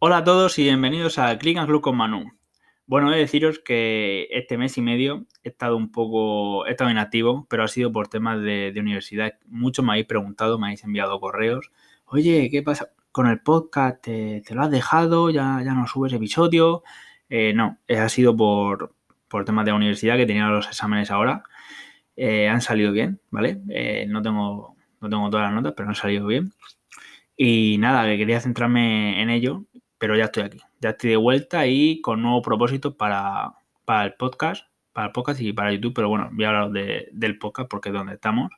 Hola a todos y bienvenidos a Click and Club con Manu. Bueno, he de deciros que este mes y medio he estado un poco, he estado inactivo, pero ha sido por temas de, universidad. Muchos me habéis preguntado, me habéis enviado correos. Oye, ¿qué pasa con el podcast? ¿Te, lo has dejado? ¿Ya, ya no subes episodio? Eh, no, eh, ha sido por, por temas de la universidad que tenía los exámenes ahora. Eh, han salido bien, ¿vale? no, tengo, no tengo todas las notas, pero han salido bien. Y nada, que quería centrarme en ello pero ya estoy aquí. Ya estoy de vuelta y con nuevos propósitos para, el podcast, para el podcast y para YouTube, pero bueno, voy a hablar del podcast porque es donde estamos.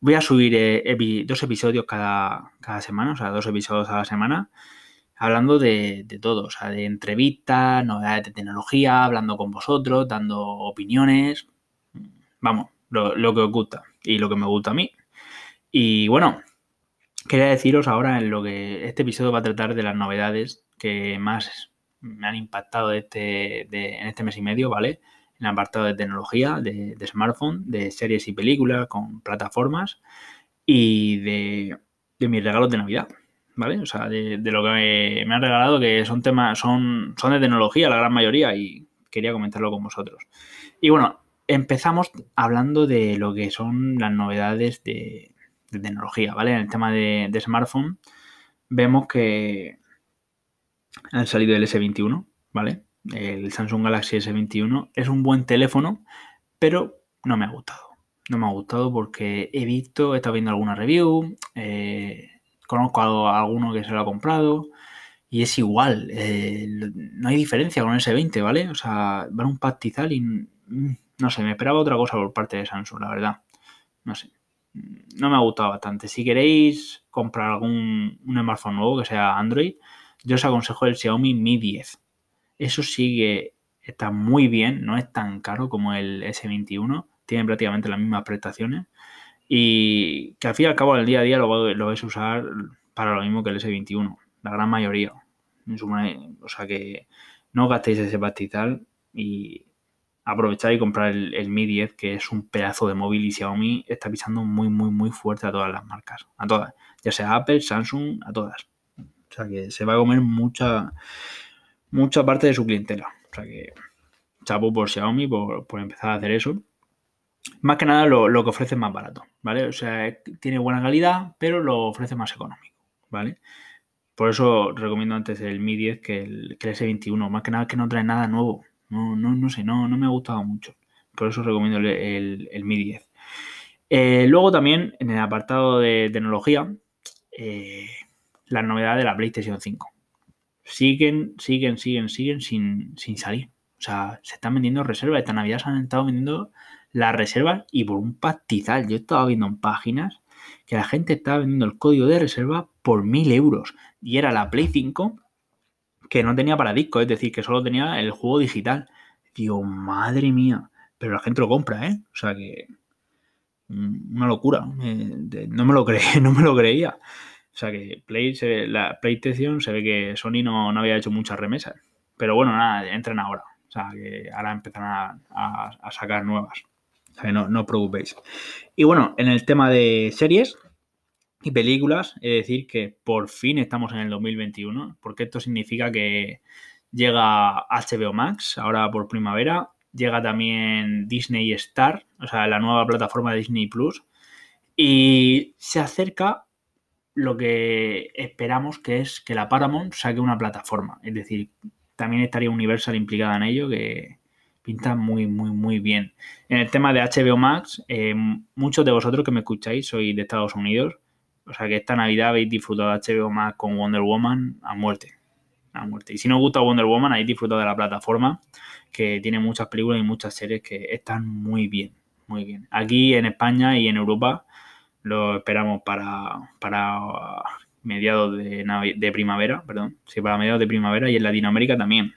Voy a subir eh, dos episodios cada, semana, o sea, dos episodios a la semana, hablando de, todo, o sea, de entrevistas, novedades de tecnología, hablando con vosotros, dando opiniones, vamos, lo que os gusta y lo que me gusta a mí. Y bueno, quería deciros ahora en lo que este episodio va a tratar de las novedades que más me han impactado este, en este mes y medio, ¿vale? En el apartado de tecnología, de, smartphone, de series y películas con plataformas y de, mis regalos de Navidad, ¿vale? O sea, de, lo que me, han regalado, que son temas, son, son de tecnología la gran mayoría y quería comentarlo con vosotros. Y bueno, empezamos hablando de lo que son las novedades de, tecnología, ¿vale? En el tema de, smartphone, vemos que, han salido el S21, ¿vale? El Samsung Galaxy S21 es un buen teléfono, pero no me ha gustado. No me ha gustado porque he visto, he estado viendo alguna review, eh, conozco a alguno que se lo ha comprado y es igual. Eh, no hay diferencia con el S20, ¿vale? O sea, van un pastizal y mm, no sé, me esperaba otra cosa por parte de Samsung, la verdad. No sé. No me ha gustado bastante. Si queréis comprar algún un smartphone nuevo que sea Android, yo os aconsejo el Xiaomi Mi 10. Eso sigue, está muy bien, no es tan caro como el S21, tiene prácticamente las mismas prestaciones y que al fin y al cabo del día a día lo, lo vais a usar para lo mismo que el S21, la gran mayoría. O sea que no gastéis ese pastizal y aprovechad y comprar el, el, Mi 10, que es un pedazo de móvil y Xiaomi está pisando muy, muy, muy fuerte a todas las marcas. A todas. Ya sea Apple, Samsung, a todas. O sea que se va a comer mucha, mucha parte de su clientela. O sea que chapo por Xiaomi por, empezar a hacer eso. Más que nada lo, que ofrece es más barato, ¿vale? O sea, tiene buena calidad, pero lo ofrece más económico, ¿vale? Por eso recomiendo antes el Mi 10 que el, que S21. Más que nada que no trae nada nuevo. No, no, no sé, no, no me ha gustado mucho. Por eso recomiendo el, el, Mi 10. Eh, luego también en el apartado de tecnología, eh, la novedad de la PlayStation 5. Siguen, siguen, siguen, siguen sin, sin salir. O sea, se están vendiendo reservas. Esta Navidad se han estado vendiendo las reservas y por un pastizal. Yo estaba viendo en páginas que la gente estaba vendiendo el código de reserva por mil euros. Y era la Play 5 que no tenía para disco, es decir, que solo tenía el juego digital. Digo, madre mía. Pero la gente lo compra, ¿eh? O sea que. Mm, una locura. No me lo creí, no me lo creía. O sea que la PlayStation se ve que Sony no, había hecho muchas remesas. Pero bueno, nada, entren ahora. O sea que ahora empezarán a, sacar nuevas. O sea no, no os preocupéis. Y bueno, en el tema de series y películas, es decir que por fin estamos en el 2021, porque esto significa que llega HBO Max ahora por primavera, llega también Disney Star, o sea, la nueva plataforma de Disney Plus, y se acerca lo que esperamos que es que la Paramount saque una plataforma. Es decir, también estaría Universal implicada en ello, que pinta muy, muy, muy bien. En el tema de HBO Max, eh, muchos de vosotros que me escucháis sois de Estados Unidos. O sea que esta Navidad habéis disfrutado de HBO Max con Wonder Woman a muerte. A muerte. Y si no os gusta Wonder Woman, habéis disfrutado de la plataforma, que tiene muchas películas y muchas series que están muy bien. Muy bien. Aquí en España y en Europa lo esperamos para, para mediados de, primavera, perdón, sí, para mediados de primavera y en Latinoamérica también.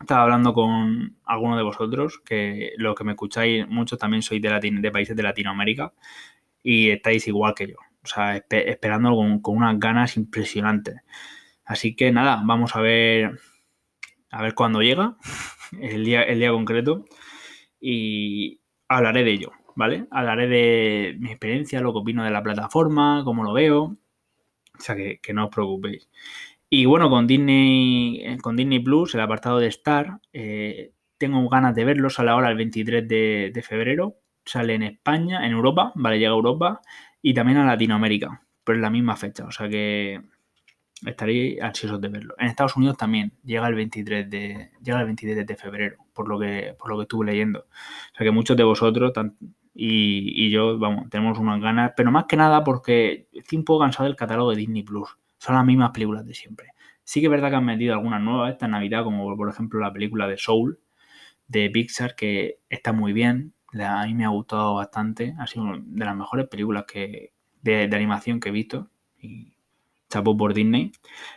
Estaba hablando con algunos de vosotros, que los que me escucháis, muchos también sois de, de países de Latinoamérica y estáis igual que yo, o sea, esperando con, unas ganas impresionantes. Así que nada, vamos a ver a ver cuándo llega el día, el día concreto y hablaré de ello. ¿vale? Hablaré de mi experiencia, lo que opino de la plataforma, cómo lo veo. O sea, que, no os preocupéis. Y bueno, con Disney, con Disney Plus, el apartado de Star, tengo ganas de verlo, sale ahora el 23 de, febrero, sale en España, en Europa, vale, llega a Europa y también a Latinoamérica, pero en la misma fecha, o sea que estaréis ansiosos de verlo. En Estados Unidos también llega el 23 de, llega el 23 de febrero, por lo que, por lo que estuve leyendo. O sea que muchos de vosotros y, yo, vamos, tenemos unas ganas, pero más que nada porque estoy un poco cansado del catálogo de Disney Plus. Son las mismas películas de siempre. Sí que es verdad que han metido algunas nuevas esta Navidad, como por ejemplo la película de Soul de Pixar, que está muy bien. A mí me ha gustado bastante. Ha sido de las mejores películas que, de, animación que he visto. Y chapó por Disney.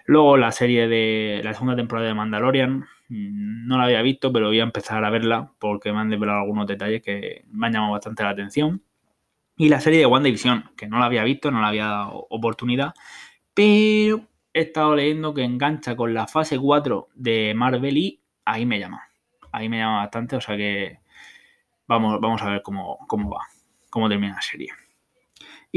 Luego la serie de la segunda temporada de Mandalorian, mm, no la había visto, pero voy a empezar a verla porque me han desvelado algunos detalles que me han llamado bastante la atención. Y la serie de WandaVision, que no la había visto, no la había dado oportunidad, pero he estado leyendo que engancha con la fase 4 de Marvel y ahí me llama. Ahí me llama bastante, o sea que vamos, vamos a ver cómo, cómo va, cómo termina la serie.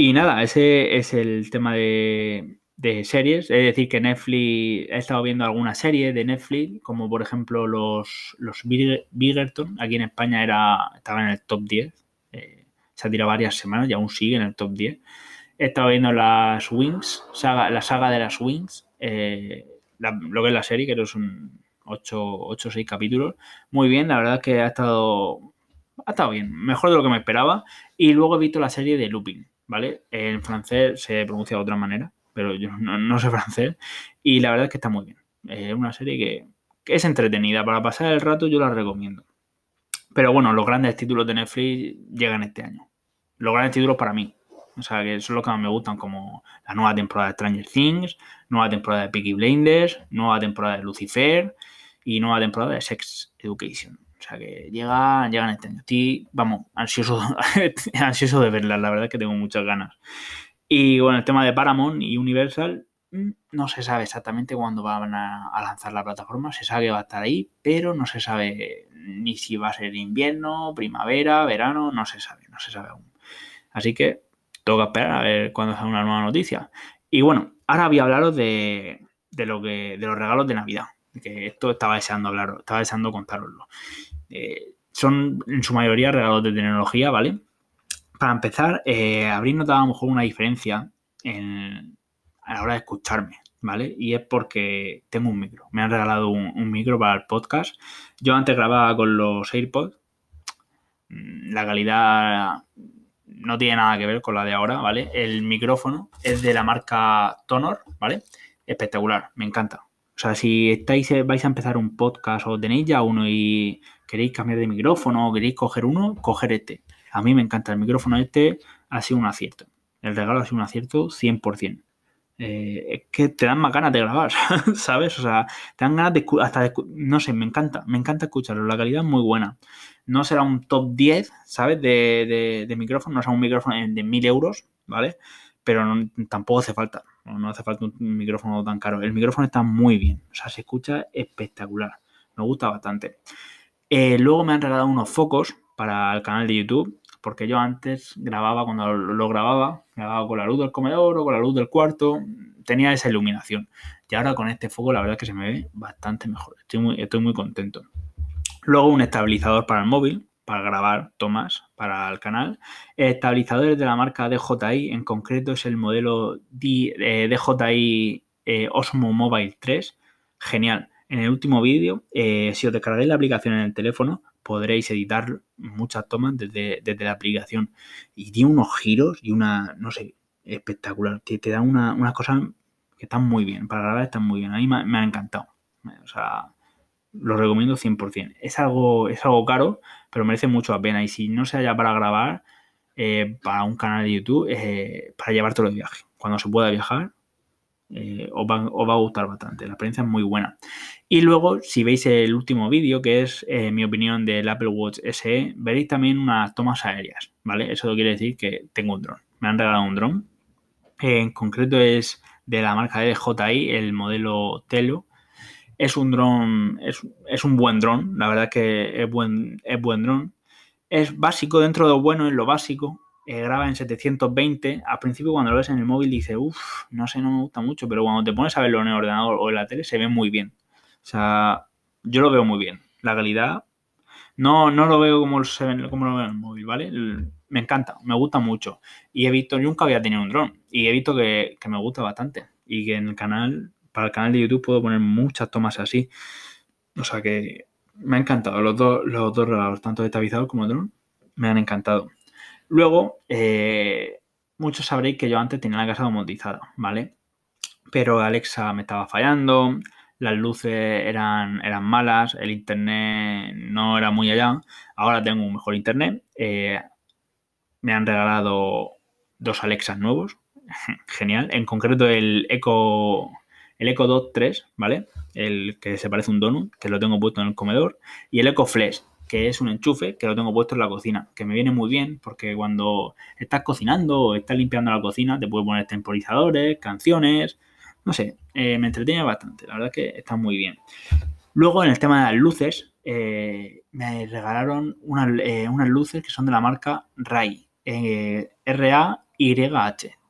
Y nada, ese es el tema de, series. Es decir, que Netflix, he estado viendo algunas series de Netflix, como por ejemplo los, los Biggerton, aquí en España era, estaba en el top 10. Eh, se ha tirado varias semanas y aún sigue en el top 10. He estado viendo las Wings, saga, la saga de las Wings, eh, lo que es la serie, que son 8 o 6 capítulos. Muy bien, la verdad que ha estado, ha estado bien, mejor de lo que me esperaba. Y luego he visto la serie de Looping, ¿vale? En francés se pronuncia de otra manera pero yo no, sé francés. Y la verdad es que está muy bien. Es una serie que, es entretenida. Para pasar el rato yo la recomiendo. Pero bueno, los grandes títulos de Netflix llegan este año. Los grandes títulos para mí. O sea, que son los que más me gustan, como la nueva temporada de Stranger Things, nueva temporada de Peaky Blinders, nueva temporada de Lucifer y nueva temporada de Sex Education. Sea que llegan, llegan este año. Estoy, vamos, ansioso, ansioso de verlas. La verdad es que tengo muchas ganas. Y bueno, el tema de Paramount y Universal mm, no se sabe exactamente cuándo van a, lanzar la plataforma. Se sabe que va a estar ahí, pero no se sabe ni si va a ser invierno, primavera, verano, no se sabe, no se sabe aún. Así que tengo que esperar a ver cuándo sale una nueva noticia. Y bueno, ahora voy a hablaros de, lo que, de los regalos de Navidad. Que esto estaba deseando hablaros, estaba deseando contároslo. Eh, son en su mayoría regalos de tecnología, ¿vale? Para empezar, eh, habréis notado a lo mejor una diferencia a la hora de escucharme, ¿vale? Y es porque tengo un micro. Me han regalado un, micro para el podcast. Yo antes grababa con los AirPods. Mm, la calidad no tiene nada que ver con la de ahora, ¿vale? El micrófono es de la marca Tonor, ¿vale? Espectacular, me encanta. O sea, si estáis, vais a empezar un podcast o tenéis ya uno y queréis cambiar de micrófono o queréis coger uno, coger este. A mí me encanta el micrófono este, ha sido un acierto. El regalo ha sido un acierto 100%. Eh, es que te dan más ganas de grabar, ¿sabes? O sea, te dan ganas de hasta de, no sé, me encanta, me encanta escucharlo, la calidad es muy buena. No será un top 10, ¿sabes? De, de, micrófono, no será un micrófono de 1000 euros, ¿vale? Pero tampoco hace falta, no hace falta un micrófono tan caro. El micrófono está muy bien, o sea, se escucha espectacular, me gusta bastante. Eh, luego me han regalado unos focos para el canal de YouTube, porque yo antes grababa, cuando lo grababa, grababa con la luz del comedor o con la luz del cuarto, tenía esa iluminación. Y ahora con este foco la verdad que se me ve bastante mejor, estoy muy, estoy muy contento. Luego un estabilizador para el móvil, para grabar tomas para el canal. Estabilizadores de la marca DJI, en concreto es el modelo DJI eh, eh, Osmo Mobile 3. Genial. En el último vídeo, eh, si os descargáis la aplicación en el teléfono, podréis editar muchas tomas desde, la aplicación. Y tiene unos giros y una, no sé, espectacular. Te, te da una, unas cosas que están muy bien. Para grabar están muy bien. A mí me, me ha encantado. O sea, lo recomiendo 100%. Es algo, es algo caro, pero merece mucho la pena. Y si no se haya para grabar, eh, para un canal de YouTube, eh, para llevártelo de viaje. Cuando se pueda viajar, eh, os, va, a gustar bastante. La experiencia es muy buena. Y luego, si veis el último vídeo, que es eh, mi opinión del Apple Watch SE, veréis también unas tomas aéreas, ¿vale? Eso quiere decir que tengo un dron. Me han regalado un dron. en concreto es de la marca DJI, el modelo Telo. Es un dron, es, un buen dron, la verdad que es buen, es buen dron. Es básico dentro de lo bueno, es lo básico. Eh, graba en 720. Al principio cuando lo ves en el móvil dice, uff, no sé, no me gusta mucho, pero cuando te pones a verlo en el ordenador o en la tele se ve muy bien. O sea, yo lo veo muy bien. La calidad no, no lo veo como, se como lo veo en el móvil, ¿vale? Me encanta, me gusta mucho. Y he visto, nunca había tenido un dron. Y he visto que, que me gusta bastante. Y que en el canal, para el canal de YouTube puedo poner muchas tomas así. O sea que me ha encantado. Los dos, los dos tanto estabilizador como dron, me han encantado. Luego, eh, muchos sabréis que yo antes tenía la casa domotizada, ¿vale? Pero Alexa me estaba fallando, las luces eran, eran malas, el internet no era muy allá. Ahora tengo un mejor internet. Eh, me han regalado dos Alexas nuevos. Genial. En concreto el Echo, el Echo Dot 3, ¿vale? El que se parece a un donut, que lo tengo puesto en el comedor. Y el Echo Flash, que es un enchufe que lo tengo puesto en la cocina, que me viene muy bien porque cuando estás cocinando o estás limpiando la cocina te puedes poner temporizadores, canciones, no sé, eh, me entretiene bastante, la verdad que está muy bien. Luego en el tema de las luces, eh, me regalaron eh, unas, luces que son de la marca RAY, R-A-Y-H.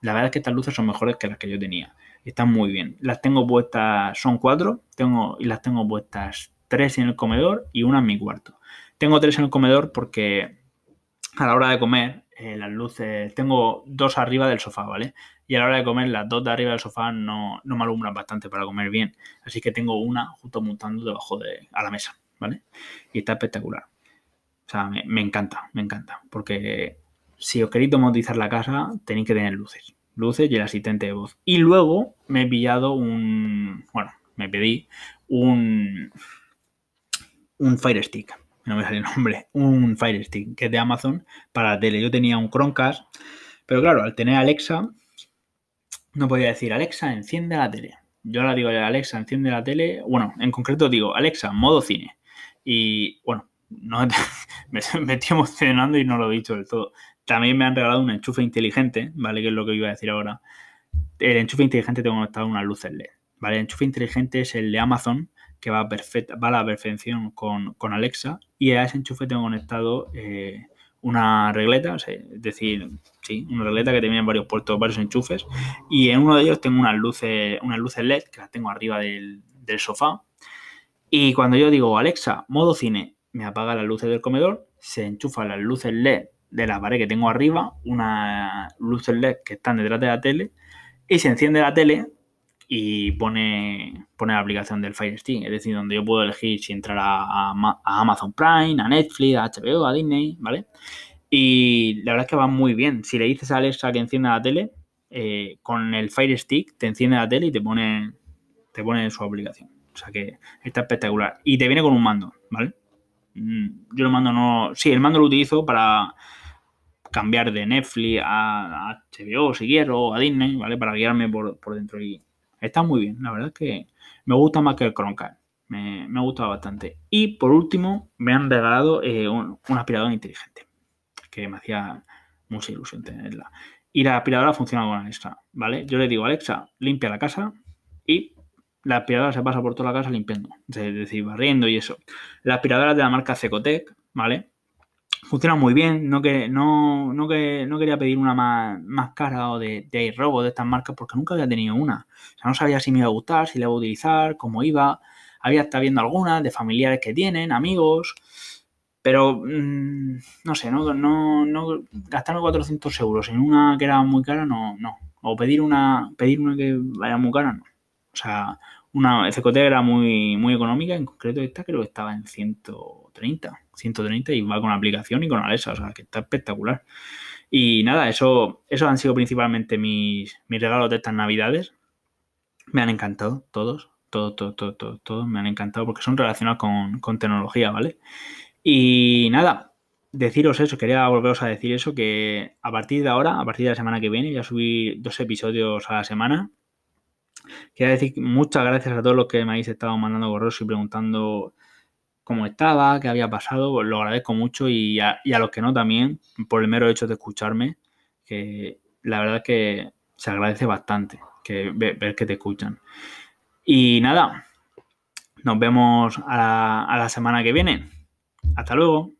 La verdad es que estas luces son mejores que las que yo tenía. Están muy bien. Las tengo puestas, son cuatro, tengo, y las tengo puestas tres en el comedor y una en mi cuarto. Tengo tres en el comedor porque a la hora de comer, eh, las luces, tengo dos arriba del sofá, ¿vale? Y a la hora de comer, las dos de arriba del sofá no, no me alumbran bastante para comer bien. Así que tengo una justo montando debajo de a la mesa, ¿vale? Y está espectacular. O sea, me, encanta, me encanta. Porque si os queréis domotizar la casa, tenéis que tener luces. Luces y el asistente de voz. Y luego me he pillado un. Bueno, me pedí un. Un Fire Stick no me sale el nombre, un Fire Stick que es de Amazon para la tele. Yo tenía un Chromecast, pero claro, al tener Alexa, no podía decir Alexa, enciende la tele. Yo ahora digo Alexa, enciende la tele. Bueno, en concreto digo Alexa, modo cine. Y bueno, no, me, me estoy emocionando y no lo he dicho del todo. También me han regalado un enchufe inteligente, ¿vale? Que es lo que iba a decir ahora. El enchufe inteligente tengo conectado unas luces LED, ¿vale? El enchufe inteligente es el de Amazon, que va, perfecta, va a la perfección con, Alexa y a ese enchufe tengo conectado eh, una regleta, es decir, sí, una regleta que tiene varios puertos, varios enchufes y en uno de ellos tengo unas luces, unas luces LED que las tengo arriba del, sofá y cuando yo digo Alexa, modo cine, me apaga las luces del comedor, se enchufan las luces LED de la pared que tengo arriba, unas luces LED que están detrás de la tele y se enciende la tele y pone, pone la aplicación del Fire Stick, es decir, donde yo puedo elegir si entrar a, Amazon Prime, a Netflix, a HBO, a Disney, ¿vale? Y la verdad es que va muy bien. Si le dices a Alexa que encienda la tele, eh, con el Fire Stick te enciende la tele y te pone, te pone su aplicación. O sea que está espectacular. Y te viene con un mando, ¿vale? Mm, yo el mando no. Sí, el mando lo utilizo para cambiar de Netflix a, HBO si quiero, o a Disney, ¿vale? Para guiarme por, por dentro y, Está muy bien, la verdad es que me gusta más que el Chromecast. Me, me ha gustado bastante. Y por último, me han regalado eh, un, aspirador inteligente, que me hacía mucha ilusión tenerla. Y la aspiradora funciona con Alexa, ¿vale? Yo le digo, Alexa, limpia la casa y la aspiradora se pasa por toda la casa limpiando, es decir, barriendo y eso. La aspiradora de la marca Cecotec, ¿vale? Funciona muy bien. No, que, no, no, que, no quería pedir una más, más cara o de, de robo de estas marcas porque nunca había tenido una. O sea, no sabía si me iba a gustar, si la iba a utilizar, cómo iba. Había estado viendo algunas de familiares que tienen, amigos. Pero mm, no sé, no, no, no gastarme 400 euros en una que era muy cara, no, no. O pedir una, pedir una que vaya muy cara, no. O sea, una FCT era muy, muy económica, en concreto esta creo que estaba en 130, 130 y va con aplicación y con Alexa, o sea que está espectacular. Y nada, eso, eso han sido principalmente mis, mis regalos de estas navidades. Me han encantado todos, todos, todos, todos, todos, me han encantado porque son relacionados con, con tecnología, ¿vale? Y nada, deciros eso, quería volveros a decir eso, que a partir de ahora, a partir de la semana que viene, voy a subir dos episodios a la semana Quiero decir muchas gracias a todos los que me habéis estado mandando correos y preguntando cómo estaba, qué había pasado. Lo agradezco mucho y a, los que no también, por el mero hecho de escucharme, que la verdad es que se agradece bastante que ver, que te escuchan. Y nada, nos vemos a la semana que viene. Hasta luego.